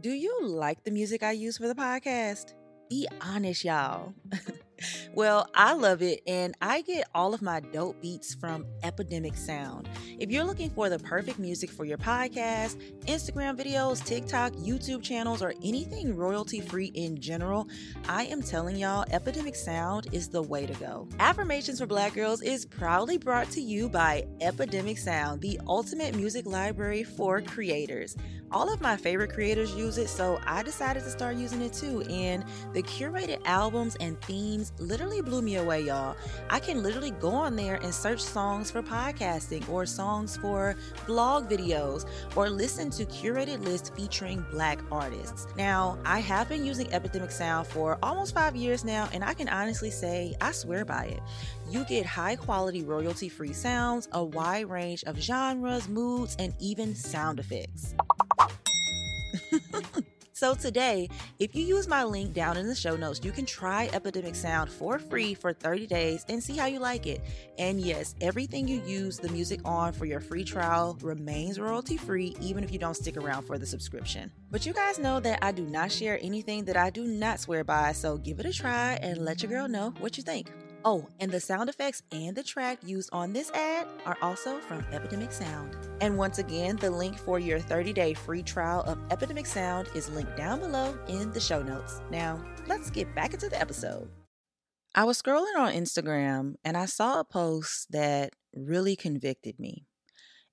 Do you like the music I use for the podcast? Be honest, y'all. well, I love it, and I get all of my dope beats from Epidemic Sound. If you're looking for the perfect music for your podcast, Instagram videos, TikTok, YouTube channels, or anything royalty free in general, I am telling y'all, Epidemic Sound is the way to go. Affirmations for Black Girls is proudly brought to you by Epidemic Sound, the ultimate music library for creators. All of my favorite creators use it, so I decided to start using it too. And the curated albums and themes literally blew me away, y'all. I can literally go on there and search songs for podcasting or songs for blog videos or listen to curated lists featuring black artists. Now, I have been using Epidemic Sound for almost five years now, and I can honestly say I swear by it. You get high quality, royalty free sounds, a wide range of genres, moods, and even sound effects. so today, if you use my link down in the show notes, you can try Epidemic Sound for free for 30 days and see how you like it. And yes, everything you use the music on for your free trial remains royalty free, even if you don't stick around for the subscription. But you guys know that I do not share anything that I do not swear by, so give it a try and let your girl know what you think. Oh, and the sound effects and the track used on this ad are also from Epidemic Sound. And once again, the link for your 30 day free trial of Epidemic Sound is linked down below in the show notes. Now, let's get back into the episode. I was scrolling on Instagram and I saw a post that really convicted me.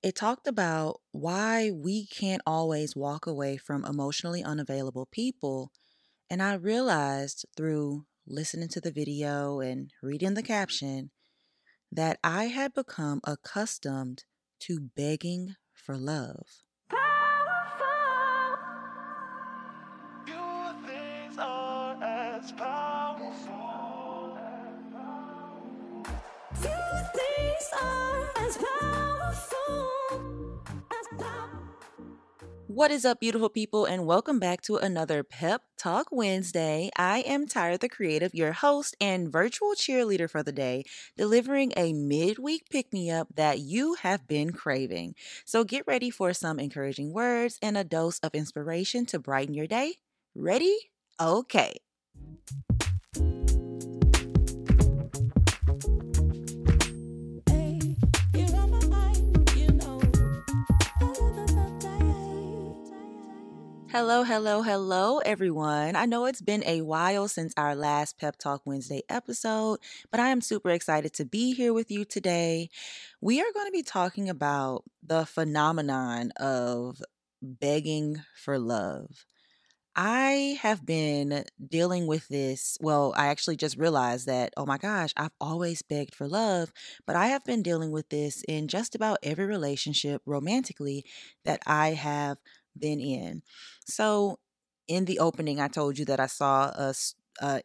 It talked about why we can't always walk away from emotionally unavailable people. And I realized through listening to the video and reading the caption that I had become accustomed to begging for love. What is up, beautiful people, and welcome back to another Pep Talk Wednesday. I am Tyra the Creative, your host and virtual cheerleader for the day, delivering a midweek pick me up that you have been craving. So get ready for some encouraging words and a dose of inspiration to brighten your day. Ready? Okay. Hello, hello, hello, everyone. I know it's been a while since our last Pep Talk Wednesday episode, but I am super excited to be here with you today. We are going to be talking about the phenomenon of begging for love. I have been dealing with this. Well, I actually just realized that, oh my gosh, I've always begged for love, but I have been dealing with this in just about every relationship romantically that I have been in. So, in the opening, I told you that I saw a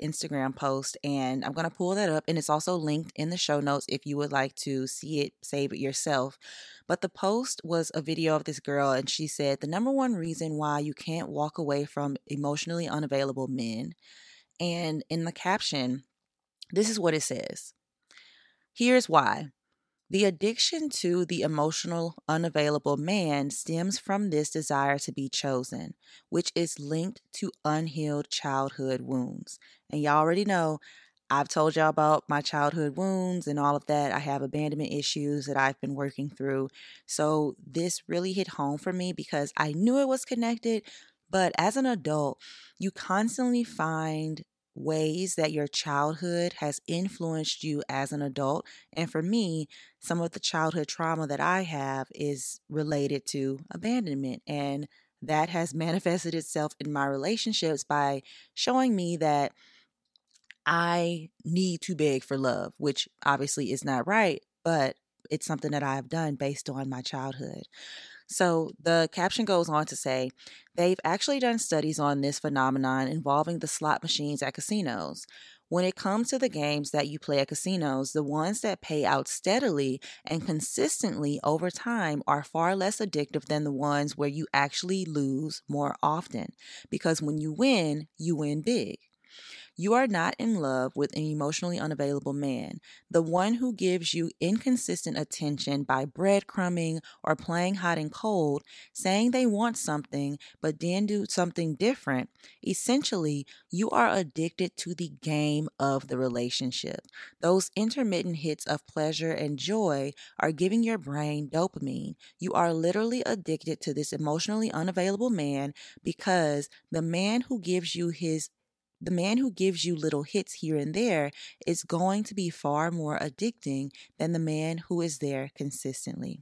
Instagram post, and I'm going to pull that up, and it's also linked in the show notes if you would like to see it, save it yourself. But the post was a video of this girl, and she said the number one reason why you can't walk away from emotionally unavailable men. And in the caption, this is what it says Here's why the addiction to the emotional, unavailable man stems from this desire to be chosen, which is linked to unhealed childhood wounds. And y'all already know I've told y'all about my childhood wounds and all of that. I have abandonment issues that I've been working through. So this really hit home for me because I knew it was connected. But as an adult, you constantly find ways that your childhood has influenced you as an adult. And for me, some of the childhood trauma that I have is related to abandonment. And that has manifested itself in my relationships by showing me that I need to beg for love, which obviously is not right, but it's something that I have done based on my childhood. So the caption goes on to say they've actually done studies on this phenomenon involving the slot machines at casinos. When it comes to the games that you play at casinos, the ones that pay out steadily and consistently over time are far less addictive than the ones where you actually lose more often. Because when you win, you win big. You are not in love with an emotionally unavailable man, the one who gives you inconsistent attention by breadcrumbing or playing hot and cold, saying they want something but then do something different. Essentially, you are addicted to the game of the relationship. Those intermittent hits of pleasure and joy are giving your brain dopamine. You are literally addicted to this emotionally unavailable man because the man who gives you his the man who gives you little hits here and there is going to be far more addicting than the man who is there consistently.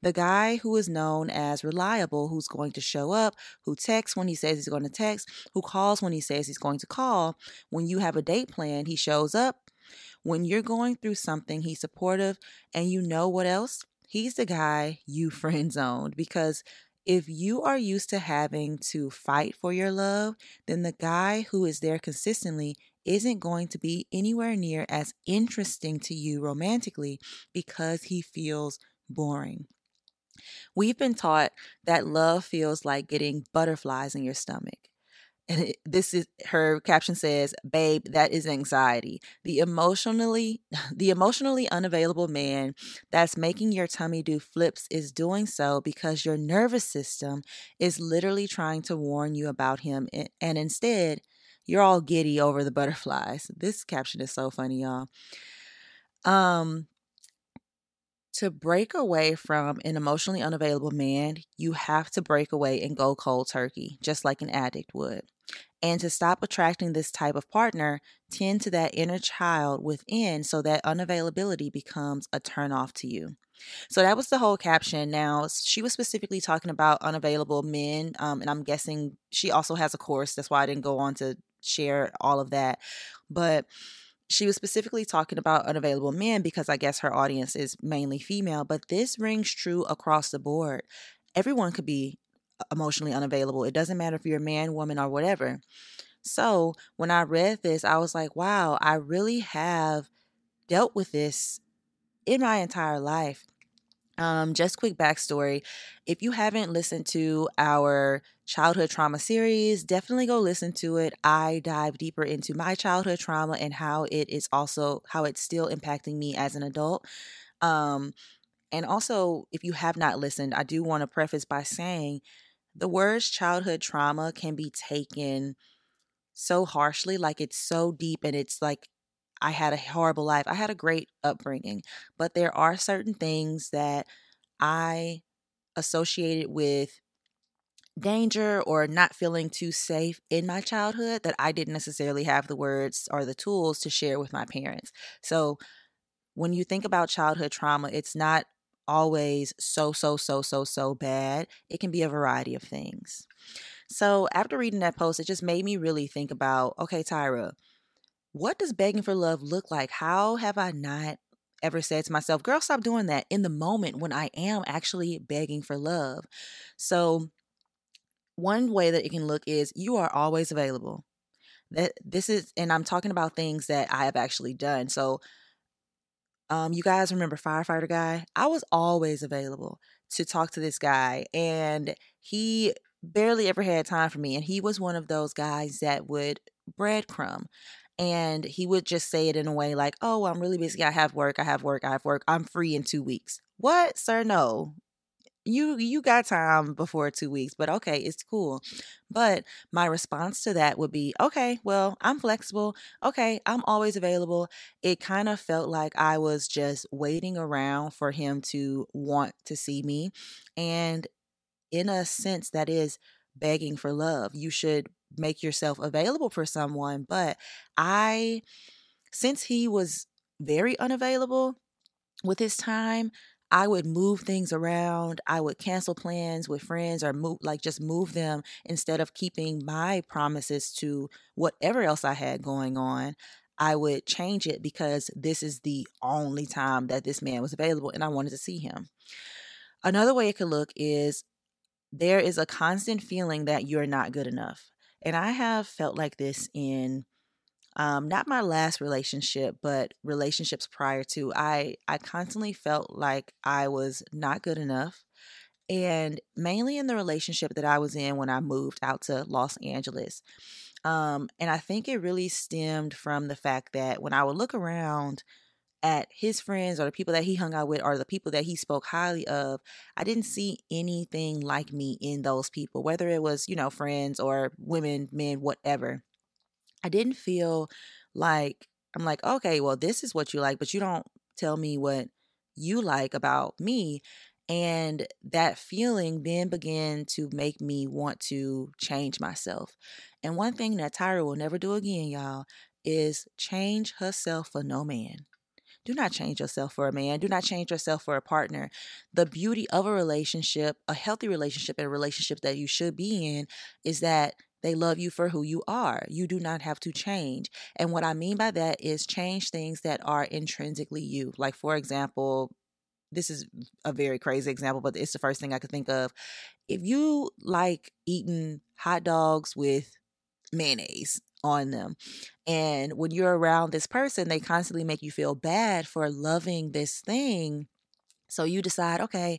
The guy who is known as reliable, who's going to show up, who texts when he says he's going to text, who calls when he says he's going to call, when you have a date plan, he shows up. When you're going through something, he's supportive, and you know what else? He's the guy you friend zoned because if you are used to having to fight for your love, then the guy who is there consistently isn't going to be anywhere near as interesting to you romantically because he feels boring. We've been taught that love feels like getting butterflies in your stomach and this is her caption says babe that is anxiety. The emotionally the emotionally unavailable man that's making your tummy do flips is doing so because your nervous system is literally trying to warn you about him and instead you're all giddy over the butterflies. This caption is so funny y'all. Um to break away from an emotionally unavailable man, you have to break away and go cold turkey, just like an addict would. And to stop attracting this type of partner, tend to that inner child within so that unavailability becomes a turnoff to you. So that was the whole caption. Now, she was specifically talking about unavailable men, um, and I'm guessing she also has a course. That's why I didn't go on to share all of that. But she was specifically talking about unavailable men because I guess her audience is mainly female, but this rings true across the board. Everyone could be uh, emotionally unavailable. It doesn't matter if you're a man, woman, or whatever. So when I read this, I was like, wow, I really have dealt with this in my entire life. Um, just quick backstory. If you haven't listened to our childhood trauma series, definitely go listen to it. I dive deeper into my childhood trauma and how it is also how it's still impacting me as an adult. Um, and also, if you have not listened, I do want to preface by saying the words childhood trauma can be taken so harshly, like it's so deep and it's like I had a horrible life. I had a great upbringing, but there are certain things that I associated with danger or not feeling too safe in my childhood that I didn't necessarily have the words or the tools to share with my parents. So when you think about childhood trauma, it's not always so, so, so, so, so bad. It can be a variety of things. So after reading that post, it just made me really think about okay, Tyra, what does begging for love look like? How have I not ever said to myself, girl, stop doing that in the moment when I am actually begging for love? So, one way that it can look is you are always available. That this is, and I'm talking about things that I have actually done. So, um, you guys remember firefighter guy? I was always available to talk to this guy, and he barely ever had time for me. And he was one of those guys that would breadcrumb. And he would just say it in a way like, Oh, I'm really busy. I have work. I have work. I have work. I'm free in two weeks. What, sir? No, you you got time before two weeks but okay it's cool but my response to that would be okay well i'm flexible okay i'm always available it kind of felt like i was just waiting around for him to want to see me and in a sense that is begging for love you should make yourself available for someone but i since he was very unavailable with his time I would move things around. I would cancel plans with friends or move like just move them instead of keeping my promises to whatever else I had going on. I would change it because this is the only time that this man was available and I wanted to see him. Another way it could look is there is a constant feeling that you're not good enough. And I have felt like this in um, not my last relationship, but relationships prior to. I I constantly felt like I was not good enough. And mainly in the relationship that I was in when I moved out to Los Angeles. Um, and I think it really stemmed from the fact that when I would look around at his friends or the people that he hung out with or the people that he spoke highly of, I didn't see anything like me in those people, whether it was, you know, friends or women, men, whatever. I didn't feel like I'm like, okay, well, this is what you like, but you don't tell me what you like about me. And that feeling then began to make me want to change myself. And one thing that Tyra will never do again, y'all, is change herself for no man. Do not change yourself for a man. Do not change yourself for a partner. The beauty of a relationship, a healthy relationship, and a relationship that you should be in is that they love you for who you are. You do not have to change. And what I mean by that is change things that are intrinsically you. Like, for example, this is a very crazy example, but it's the first thing I could think of. If you like eating hot dogs with mayonnaise, on them. And when you're around this person, they constantly make you feel bad for loving this thing. So you decide, okay,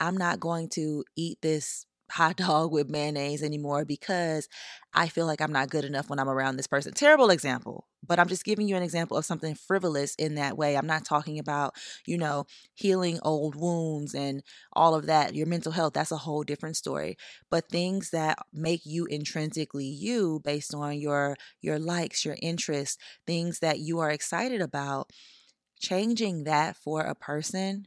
I'm not going to eat this hot dog with mayonnaise anymore because I feel like I'm not good enough when I'm around this person. Terrible example, but I'm just giving you an example of something frivolous in that way. I'm not talking about, you know, healing old wounds and all of that. Your mental health, that's a whole different story. But things that make you intrinsically you based on your your likes, your interests, things that you are excited about, changing that for a person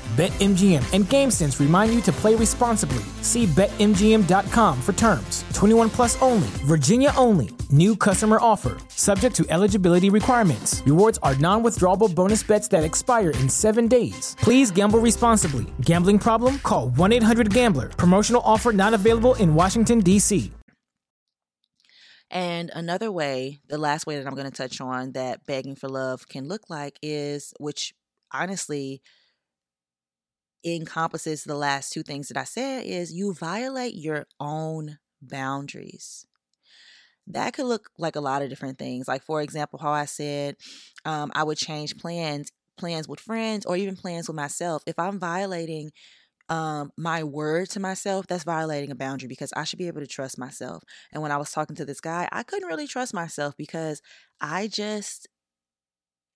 BetMGM and GameSense remind you to play responsibly. See BetMGM.com for terms. 21 plus only, Virginia only. New customer offer. Subject to eligibility requirements. Rewards are non withdrawable bonus bets that expire in seven days. Please gamble responsibly. Gambling problem? Call 1 800 Gambler. Promotional offer not available in Washington, D.C. And another way, the last way that I'm going to touch on that begging for love can look like is, which honestly, encompasses the last two things that I said is you violate your own boundaries. That could look like a lot of different things. Like for example, how I said um, I would change plans, plans with friends, or even plans with myself. If I'm violating um, my word to myself, that's violating a boundary because I should be able to trust myself. And when I was talking to this guy, I couldn't really trust myself because I just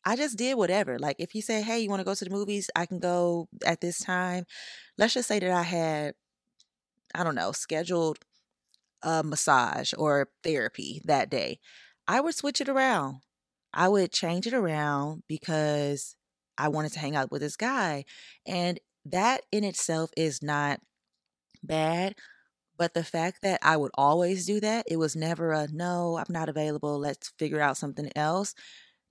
I just did whatever. Like if he said, "Hey, you want to go to the movies? I can go at this time." Let's just say that I had I don't know, scheduled a massage or therapy that day. I would switch it around. I would change it around because I wanted to hang out with this guy. And that in itself is not bad. But the fact that I would always do that, it was never a no, I'm not available. Let's figure out something else.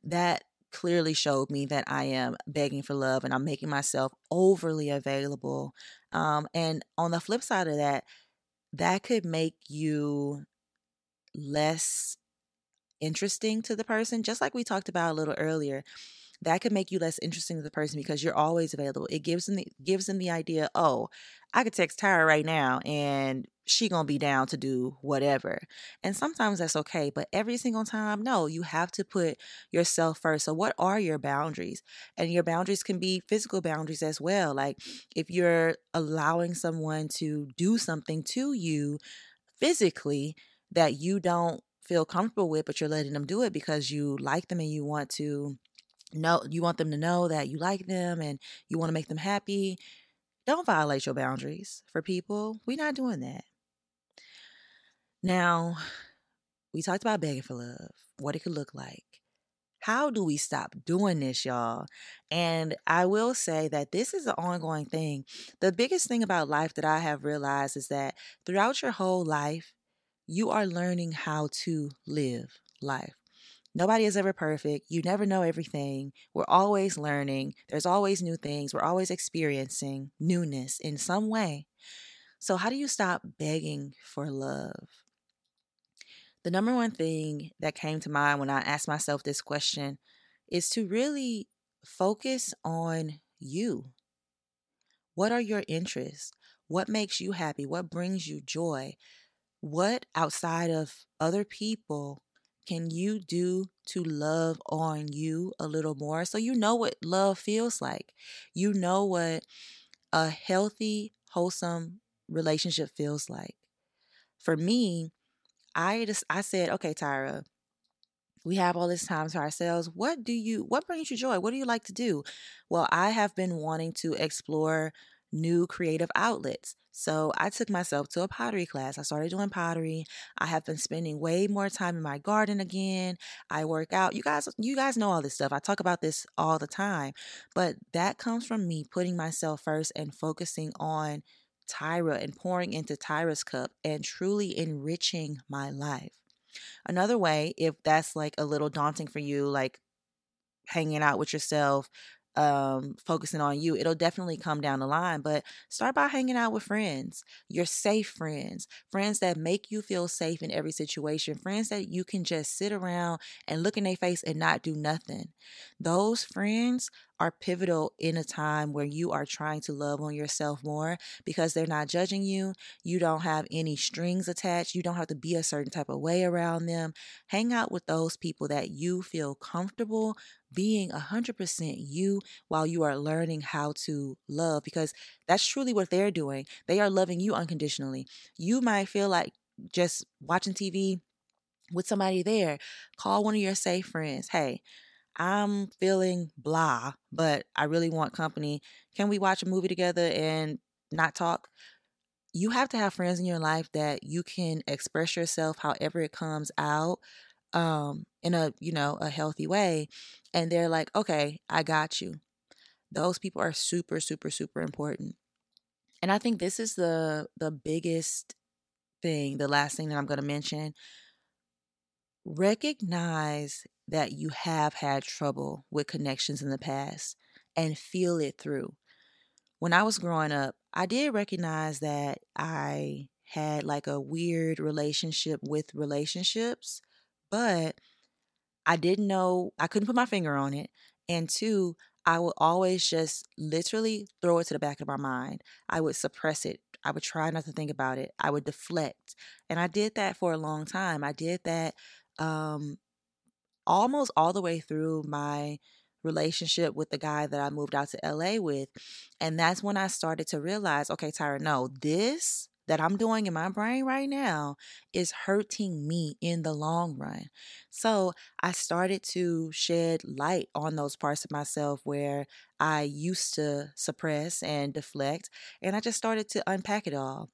That clearly showed me that I am begging for love and I'm making myself overly available. Um, and on the flip side of that, that could make you less interesting to the person, just like we talked about a little earlier that could make you less interesting to the person because you're always available. It gives them the, gives them the idea, oh, I could text Tyra right now and she gonna be down to do whatever. And sometimes that's okay, but every single time, no, you have to put yourself first. So what are your boundaries? And your boundaries can be physical boundaries as well. Like if you're allowing someone to do something to you physically that you don't feel comfortable with, but you're letting them do it because you like them and you want to know you want them to know that you like them and you want to make them happy. Don't violate your boundaries for people. We're not doing that. Now, we talked about begging for love, what it could look like. How do we stop doing this, y'all? And I will say that this is an ongoing thing. The biggest thing about life that I have realized is that throughout your whole life, you are learning how to live life. Nobody is ever perfect. You never know everything. We're always learning. There's always new things. We're always experiencing newness in some way. So, how do you stop begging for love? The number one thing that came to mind when I asked myself this question is to really focus on you. What are your interests? What makes you happy? What brings you joy? What outside of other people can you do to love on you a little more so you know what love feels like? You know what a healthy, wholesome relationship feels like. For me, I just I said, okay, Tyra, we have all this time to ourselves. What do you what brings you joy? What do you like to do? Well, I have been wanting to explore new creative outlets. So I took myself to a pottery class. I started doing pottery. I have been spending way more time in my garden again. I work out. You guys you guys know all this stuff. I talk about this all the time. But that comes from me putting myself first and focusing on Tyra and pouring into Tyra's cup and truly enriching my life. Another way, if that's like a little daunting for you, like hanging out with yourself, um focusing on you it'll definitely come down the line but start by hanging out with friends your safe friends friends that make you feel safe in every situation friends that you can just sit around and look in their face and not do nothing those friends are pivotal in a time where you are trying to love on yourself more because they're not judging you. You don't have any strings attached. You don't have to be a certain type of way around them. Hang out with those people that you feel comfortable being 100% you while you are learning how to love because that's truly what they're doing. They are loving you unconditionally. You might feel like just watching TV with somebody there. Call one of your safe friends. Hey, I'm feeling blah, but I really want company. Can we watch a movie together and not talk? You have to have friends in your life that you can express yourself however it comes out um in a, you know, a healthy way and they're like, "Okay, I got you." Those people are super super super important. And I think this is the the biggest thing, the last thing that I'm going to mention. Recognize that you have had trouble with connections in the past and feel it through. When I was growing up, I did recognize that I had like a weird relationship with relationships, but I didn't know, I couldn't put my finger on it. And two, I would always just literally throw it to the back of my mind. I would suppress it. I would try not to think about it. I would deflect. And I did that for a long time. I did that um, almost all the way through my relationship with the guy that I moved out to LA with. And that's when I started to realize okay, Tyra, no, this that I'm doing in my brain right now is hurting me in the long run. So I started to shed light on those parts of myself where I used to suppress and deflect. And I just started to unpack it all.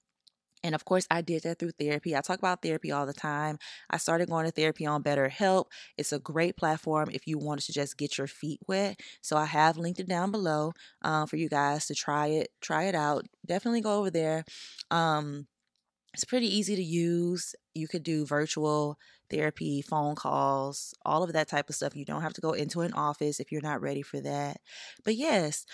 And of course, I did that through therapy. I talk about therapy all the time. I started going to therapy on BetterHelp. It's a great platform if you wanted to just get your feet wet. So I have linked it down below uh, for you guys to try it. Try it out. Definitely go over there. Um, it's pretty easy to use. You could do virtual therapy, phone calls, all of that type of stuff. You don't have to go into an office if you're not ready for that. But yes,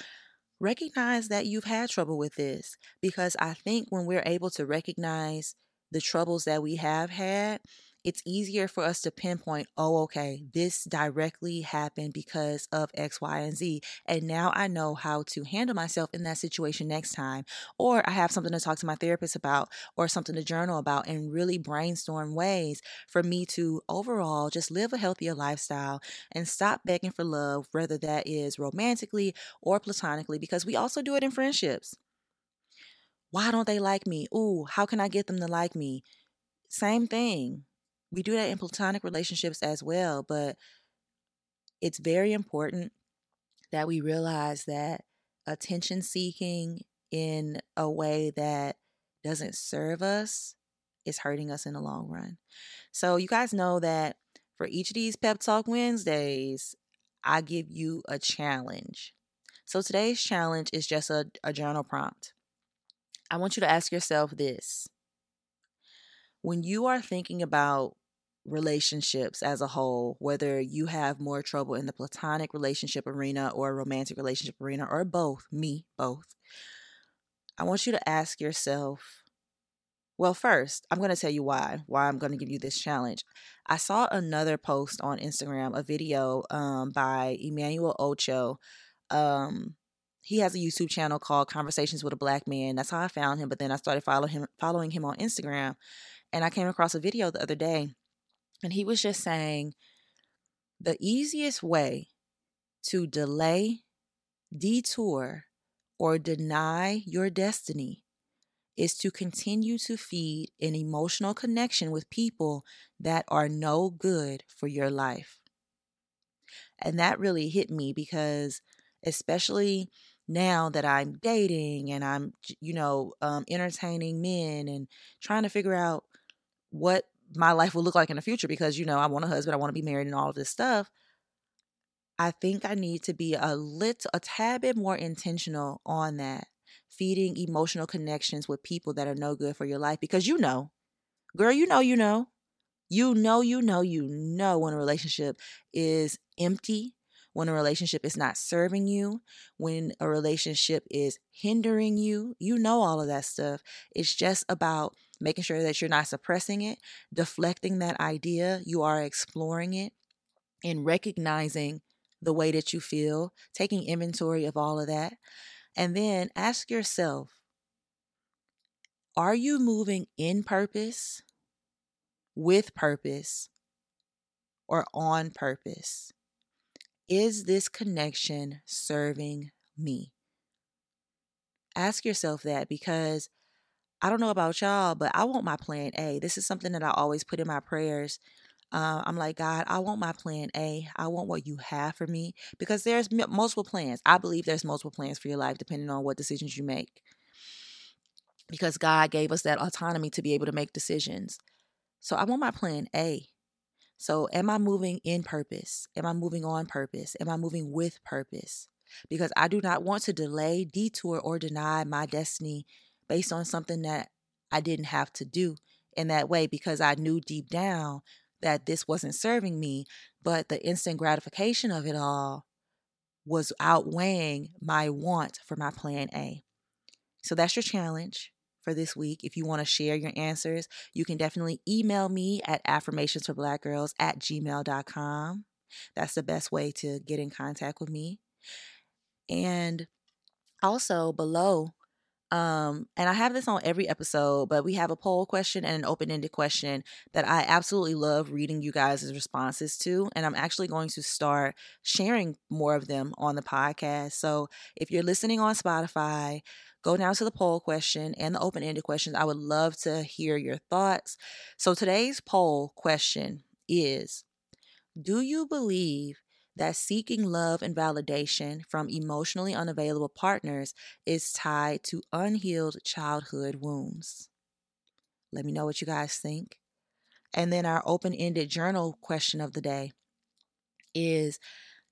recognize that you've had trouble with this because I think when we're able to recognize the troubles that we have had, it's easier for us to pinpoint, oh, okay, this directly happened because of X, Y, and Z. And now I know how to handle myself in that situation next time. Or I have something to talk to my therapist about or something to journal about and really brainstorm ways for me to overall just live a healthier lifestyle and stop begging for love, whether that is romantically or platonically, because we also do it in friendships. Why don't they like me? Ooh, how can I get them to like me? Same thing we do that in platonic relationships as well, but it's very important that we realize that attention seeking in a way that doesn't serve us is hurting us in the long run. So, you guys know that for each of these Pep Talk Wednesdays, I give you a challenge. So, today's challenge is just a, a journal prompt. I want you to ask yourself this when you are thinking about relationships as a whole, whether you have more trouble in the platonic relationship arena or romantic relationship arena or both, me, both, I want you to ask yourself well, first, I'm going to tell you why, why I'm going to give you this challenge. I saw another post on Instagram, a video um, by Emmanuel Acho. Um, he has a YouTube channel called Conversations with a Black Man. That's how I found him. But then I started following him, following him on Instagram, and I came across a video the other day, and he was just saying the easiest way to delay, detour, or deny your destiny is to continue to feed an emotional connection with people that are no good for your life. And that really hit me because, especially now that I'm dating and I'm, you know, um, entertaining men and trying to figure out what my life will look like in the future because, you know, I want a husband, I want to be married, and all of this stuff. I think I need to be a little, a tad bit more intentional on that feeding emotional connections with people that are no good for your life because you know, girl, you know, you know, you know, you know, you know when a relationship is empty, when a relationship is not serving you, when a relationship is hindering you. You know all of that stuff. It's just about making sure that you're not suppressing it, deflecting that idea, you are exploring it, and recognizing the way that you feel, taking inventory of all of that. And then ask yourself are you moving in purpose, with purpose, or on purpose? Is this connection serving me? Ask yourself that because I don't know about y'all, but I want my plan A. This is something that I always put in my prayers uh, I'm like, God, I want my plan A. I want what you have for me because there's m- multiple plans. I believe there's multiple plans for your life depending on what decisions you make. Because God gave us that autonomy to be able to make decisions. So I want my plan A. So am I moving in purpose? Am I moving on purpose? Am I moving with purpose? Because I do not want to delay, detour, or deny my destiny based on something that I didn't have to do in that way because I knew deep down that this wasn't serving me, but the instant gratification of it all was outweighing my want for my plan A. So that's your challenge for this week. If you want to share your answers, you can definitely email me at affirmationsforblackgirls at gmail.com. That's the best way to get in contact with me. And also below um, and I have this on every episode, but we have a poll question and an open ended question that I absolutely love reading you guys' responses to. And I'm actually going to start sharing more of them on the podcast. So if you're listening on Spotify, go down to the poll question and the open ended questions. I would love to hear your thoughts. So today's poll question is Do you believe that seeking love and validation from emotionally unavailable partners is tied to unhealed childhood wounds. Let me know what you guys think. And then our open ended journal question of the day is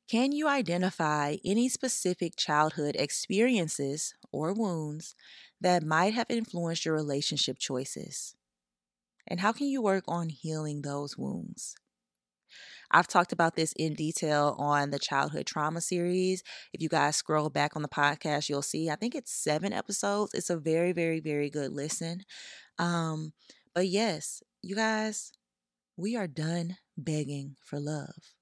Can you identify any specific childhood experiences or wounds that might have influenced your relationship choices? And how can you work on healing those wounds? I've talked about this in detail on the childhood trauma series. If you guys scroll back on the podcast, you'll see, I think it's seven episodes. It's a very, very, very good listen. Um, but yes, you guys, we are done begging for love.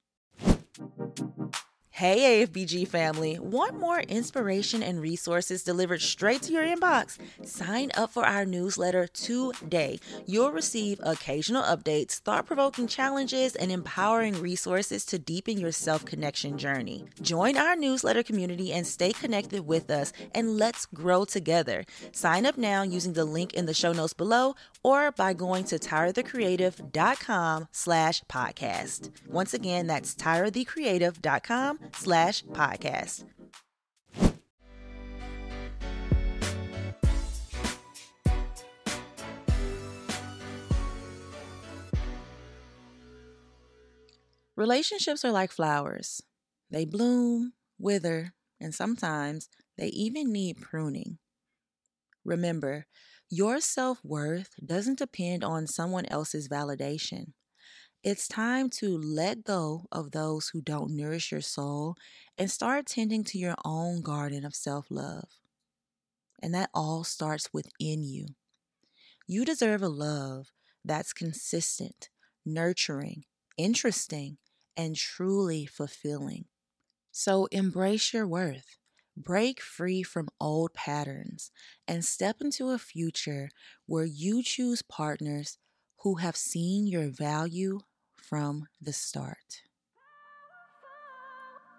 Thank you. Hey, AFBG family. Want more inspiration and resources delivered straight to your inbox? Sign up for our newsletter today. You'll receive occasional updates, thought provoking challenges, and empowering resources to deepen your self connection journey. Join our newsletter community and stay connected with us, and let's grow together. Sign up now using the link in the show notes below or by going to tyrathecreative.com slash podcast. Once again, that's tyrathecreative.com slash podcast. Relationships are like flowers. They bloom, wither, and sometimes they even need pruning. Remember, your self worth doesn't depend on someone else's validation. It's time to let go of those who don't nourish your soul and start tending to your own garden of self love. And that all starts within you. You deserve a love that's consistent, nurturing, interesting, and truly fulfilling. So embrace your worth, break free from old patterns, and step into a future where you choose partners who have seen your value from the start.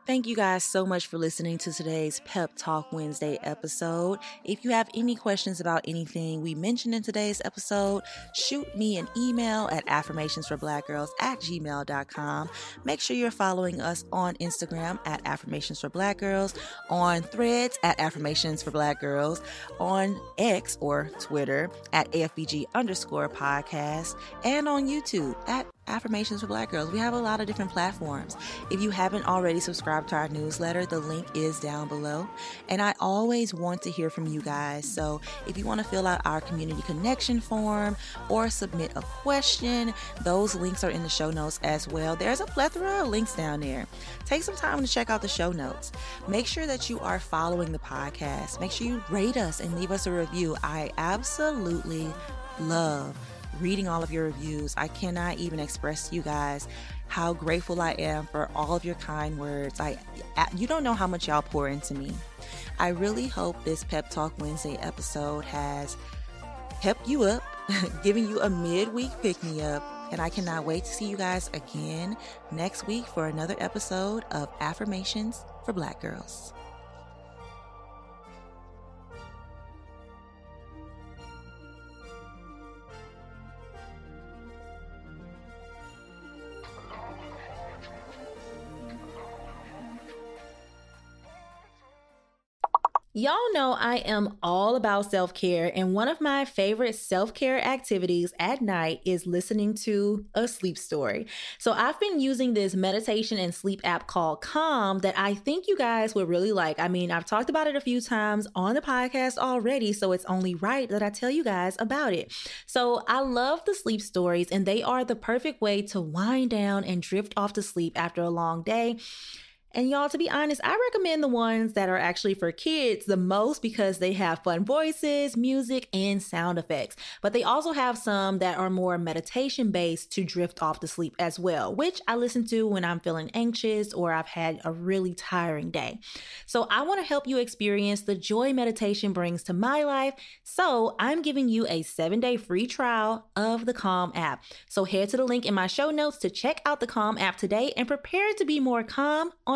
Thank you guys so much for listening to today's Pep Talk Wednesday episode. If you have any questions about anything we mentioned in today's episode, shoot me an email at affirmationsforblackgirls at gmail.com. Make sure you're following us on Instagram at Affirmations for Black Girls, on threads at Affirmations for Black Girls, on X or Twitter at AFBG underscore podcast, and on YouTube at Affirmations for Black Girls. We have a lot of different platforms. If you haven't already subscribed to our newsletter, the link is down below. And I always want to hear from you guys. So if you want to fill out our community connection form or submit a question, those links are in the show notes as well. There's a plethora of links down there. Take some time to check out the show notes. Make sure that you are following the podcast. Make sure you rate us and leave us a review. I absolutely love reading all of your reviews. I cannot even express to you guys how grateful I am for all of your kind words. I you don't know how much y'all pour into me. I really hope this Pep Talk Wednesday episode has helped you up, giving you a midweek pick me up, and I cannot wait to see you guys again next week for another episode of Affirmations for Black Girls. Y'all know I am all about self care, and one of my favorite self care activities at night is listening to a sleep story. So, I've been using this meditation and sleep app called Calm that I think you guys would really like. I mean, I've talked about it a few times on the podcast already, so it's only right that I tell you guys about it. So, I love the sleep stories, and they are the perfect way to wind down and drift off to sleep after a long day. And y'all, to be honest, I recommend the ones that are actually for kids the most because they have fun voices, music, and sound effects. But they also have some that are more meditation based to drift off to sleep as well, which I listen to when I'm feeling anxious or I've had a really tiring day. So I want to help you experience the joy meditation brings to my life. So I'm giving you a seven day free trial of the Calm app. So head to the link in my show notes to check out the Calm app today and prepare to be more calm